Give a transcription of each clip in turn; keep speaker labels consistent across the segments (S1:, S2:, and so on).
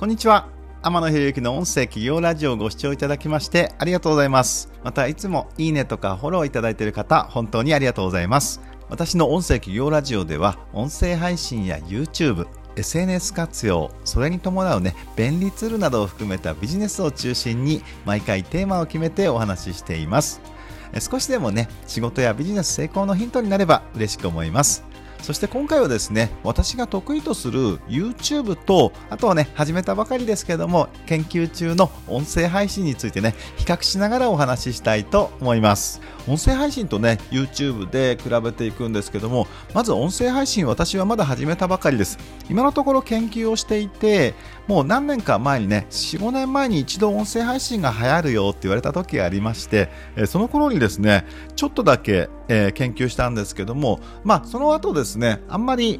S1: こんにちは。天野博之の音声企業ラジオをご視聴いただきましてありがとうございます。またいつもいいねとかフォローいただいている方本当にありがとうございます。私の音声企業ラジオでは音声配信や YouTube SNS 活用それに伴うね便利ツールなどを含めたビジネスを中心に毎回テーマを決めてお話ししています。少しでもね仕事やビジネス成功のヒントになれば嬉しく思います。そして今回はですね、私が得意とする YouTube と、あとはね、始めたばかりですけども、研究中の音声配信についてね、比較しながらお話ししたいと思います。音声配信とね、YouTube で比べていくんですけども、まず音声配信、私はまだ始めたばかりです。今のところ研究をしていて、もう何年か前にね、4、5年前に一度音声配信が流行るよって言われた時がありまして、えその頃にですね、ちょっとだけ、え、研究したんですけども、まあ、その後ですね、あんまり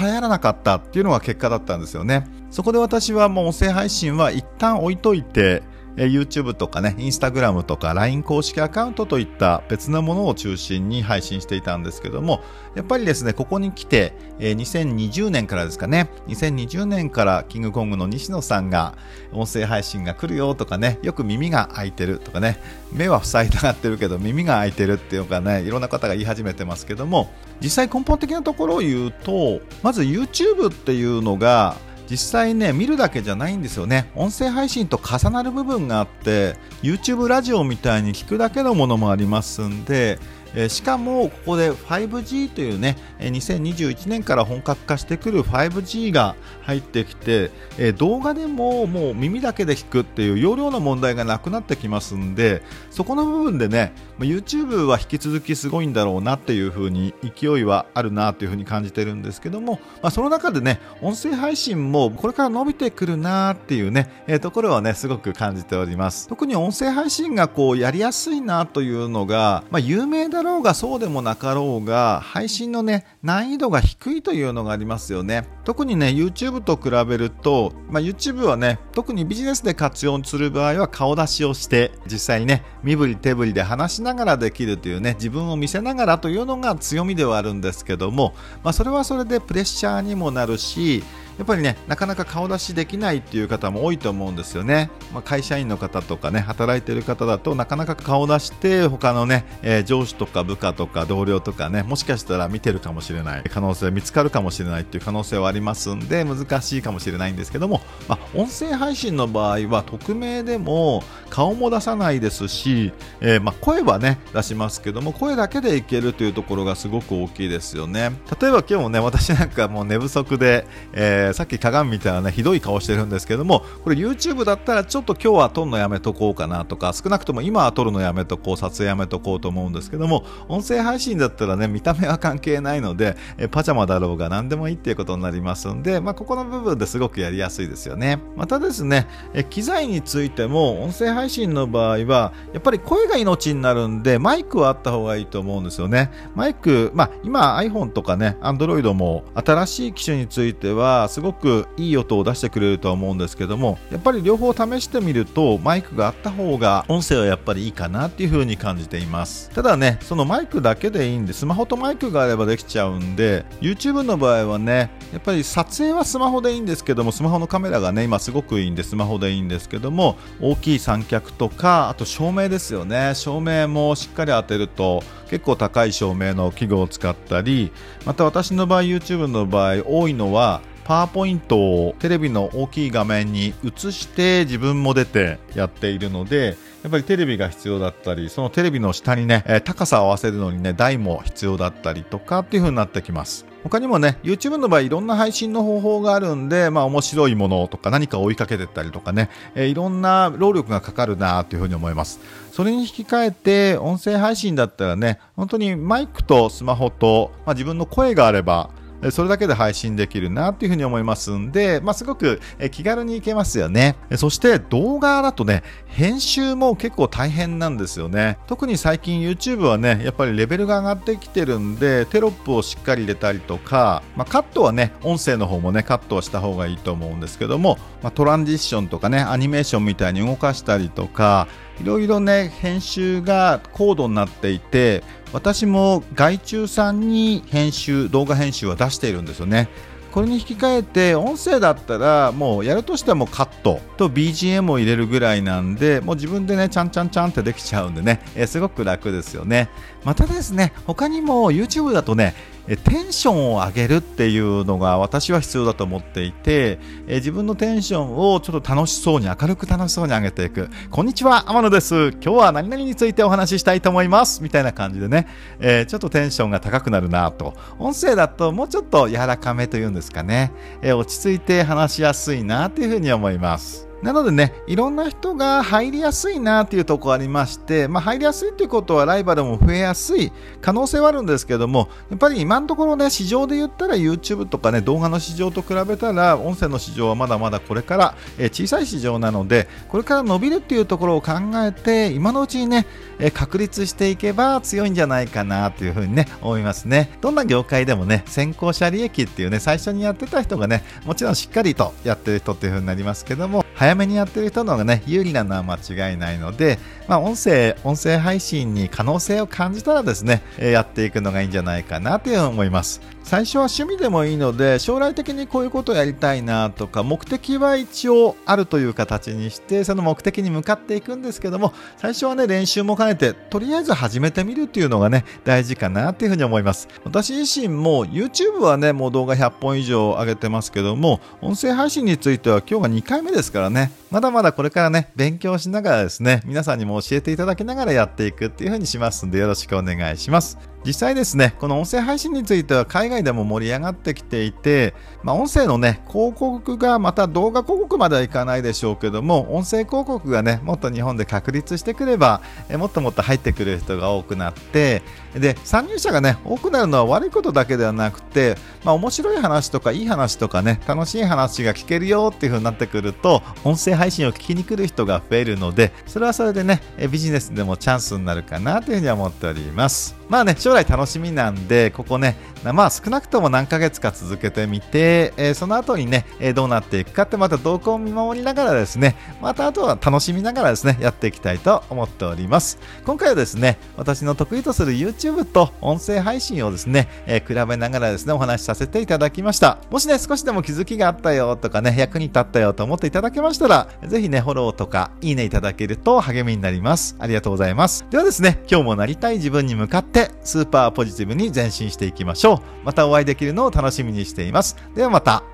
S1: 流行らなかったっていうのが結果だったんですよね。そこで私はもう音声配信は一旦置いといて、YouTube とかね、Instagram とか LINE 公式アカウントといった別なものを中心に配信していたんですけども、やっぱりですね、ここに来て、え2020年からですかね、2020年からキングコングの西野さんが音声配信が来るよとかね、よく耳が開いてるとかね、目は塞いでがってるけど耳が開いてるっていうかね、いろんな方が言い始めてますけども、実際根本的なところを言うと、まず YouTube っていうのが、実際ね見るだけじゃないんですよね。音声配信と重なる部分があって YouTube ラジオみたいに聞くだけのものもありますんでえしかもここで 5G というね2021年から本格化してくる 5G が入ってきて、え動画でももう耳だけで聞くっていう容量の問題がなくなってきますんでそこの部分でね YouTube は引き続きすごいんだろうなっていう風に勢いはあるなという風に感じてるんですけども、まあ、その中でね音声配信もこれから伸びてくるなっていうね、え、ところはねすごく感じております。特に音声配信がこうやりやすいなというのが、まあ、有名だろうがそうでもなかろうが配信のね難易度が低いというのがありますよね。特にね YouTube と比べると、まあ、YouTube はね特にビジネスで活用する場合は顔出しをして実際にね身振り手振りで話しながらできるというね自分を見せながらというのが強みではあるんですけども、まあ、それはそれでプレッシャーにもなるしやっぱりね、なかなか顔出しできないっていう方も多いと思うんですよね。まあ、会社員の方とかね、働いてる方だとなかなか顔出して他のね、えー、上司とか部下とか同僚とかね、もしかしたら見てるかもしれない可能性、見つかるかもしれないっていう可能性はありますんで、難しいかもしれないんですけども、まあ、音声配信の場合は匿名でも顔も出さないですし、えー、まあ、声はね、出しますけども、声だけでいけるというところがすごく大きいですよね。例えば今日もね、私なんかもう寝不足で、えーえー、さっき鏡見たらね、ひどい顔してるんですけども、これ YouTube だったらちょっと今日は撮るのやめとこうかなとか、少なくとも今は撮るのやめとこう、撮影やめとこうと思うんですけども、音声配信だったらね、見た目は関係ないので、えパジャマだろうが何でもいいっていうことになりますんで、まあ、ここの部分ですごくやりやすいですよね。またですね、え機材についても、音声配信の場合は、やっぱり声が命になるんで、マイクはあった方がいいと思うんですよね。マイク、まあ、今 iPhone とかね、Android も新しい機種については、すごくいい音を出してくれるとは思うんですけどもやっぱり両方試してみるとマイクがあった方が音声はやっぱりいいかなっていう風に感じています。ただねそのマイクだけでいいんでスマホとマイクがあればできちゃうんで YouTube の場合はねやっぱり撮影はスマホでいいんですけどもスマホのカメラがね今すごくいいんでスマホでいいんですけども大きい三脚とかあと照明ですよね。照明もしっかり当てると結構高い照明の器具を使ったりまた私の場合 YouTube の場合多いのはパワーポイントをテレビの大きい画面に映して自分も出てやっているのでやっぱりテレビが必要だったりそのテレビの下にね、高さを合わせるのにね台も必要だったりとかっていう風になってきます。他にもね YouTube の場合いろんな配信の方法があるんでまあ面白いものとか何か追いかけてったりとかね、えいろんな労力がかかるなという風に思います。それに引き換えて音声配信だったらね本当にマイクとスマホと、まあ、自分の声があればそれだけで配信できるなっていうふうに思いますんで、まあ、すごく気軽にいけますよね。そして動画だとね、編集も結構大変なんですよね。特に最近 YouTube はね、やっぱりレベルが上がってきてるんで、テロップをしっかり入れたりとか、まあ、カットはね、音声の方もね、カットはした方がいいと思うんですけども、まあ、トランジッションとかね、アニメーションみたいに動かしたりとか、いろいろね、編集が高度になっていて、私も外注さんに編集、動画編集は出しているんですよね。これに引き換えて音声だったらもうやるとしてもカットと BGM を入れるぐらいなんでもう自分でねちゃんちゃんちゃんってできちゃうんでね、え、すごく楽ですよねまたですね他にも YouTube だとねテンションを上げるっていうのが私は必要だと思っていて、え自分のテンションをちょっと楽しそうに明るく楽しそうに上げていく。こんにちは、天野です。今日は何々についてお話ししたいと思います。みたいな感じでね、えー、ちょっとテンションが高くなるなと。音声だともうちょっと柔らかめというんですかね、えー、落ち着いて話しやすいなというふうに思います。なのでね、いろんな人が入りやすいなっていうところありまして、まあ、入りやすいっていうことはライバルも増えやすい可能性はあるんですけども、やっぱり今のところね、市場で言ったら YouTube とかね、動画の市場と比べたら、音声の市場はまだまだこれから、え小さい市場なので、これから伸びるっていうところを考えて、今のうちにね、え確立していけば強いんじゃないかなというふうにね、思いますね。どんな業界でもね、先行者利益っていうね、最初にやってた人がね、もちろんしっかりとやってる人っていうふうになりますけども、早めにやってる人の方がね、有利なのは間違いないので、まあ、音声、音声配信に可能性を感じたらですね、やっていくのがいいんじゃないかなというふうに思います。最初は趣味でもいいので、将来的にこういうことをやりたいなとか、目的は一応あるという形にして、その目的に向かっていくんですけども、最初はね、練習も兼ねて、とりあえず始めてみるっていうのがね、大事かなっていうふうに思います。私自身も YouTube はね、もう動画100本以上上げてますけども、音声配信については今日が2回目ですからね、まだまだこれからね、勉強しながらですね、皆さんにも教えていただきながらやっていくっていう風にしますんで、よろしくお願いします。実際ですね、この音声配信については海外でも盛り上がってきていて、まあ、音声のね、広告がまた動画広告まではいかないでしょうけども、音声広告がね、もっと日本で確立してくれば、えもっともっと入ってくる人が多くなって、で、参入者がね、多くなるのは悪いことだけではなくて、まあ、面白い話とかいい話とかね、楽しい話が聞けるよっていう風になってくると、音声配信配信を聞きに来る人が増えるので、それはそれでね、ビジネスでもチャンスになるかなというふうに思っております。まあね、将来楽しみなんで、ここね、まあ少なくとも何ヶ月か続けてみて、えー、その後にね、えー、どうなっていくかってまた動向を見守りながらですね、またあとは楽しみながらですね、やっていきたいと思っております。今回はですね、私の得意とする YouTube と音声配信をですね、えー、比べながらですね、お話しさせていただきました。もしね、少しでも気づきがあったよとかね、役に立ったよと思っていただけましたら、ぜひね、フォローとか、いいねいただけると励みになります。ありがとうございます。ではですね、今日もなりたい自分に向かってスーパーポジティブに前進していきましょう。またお会いできるのを楽しみにしています。ではまた。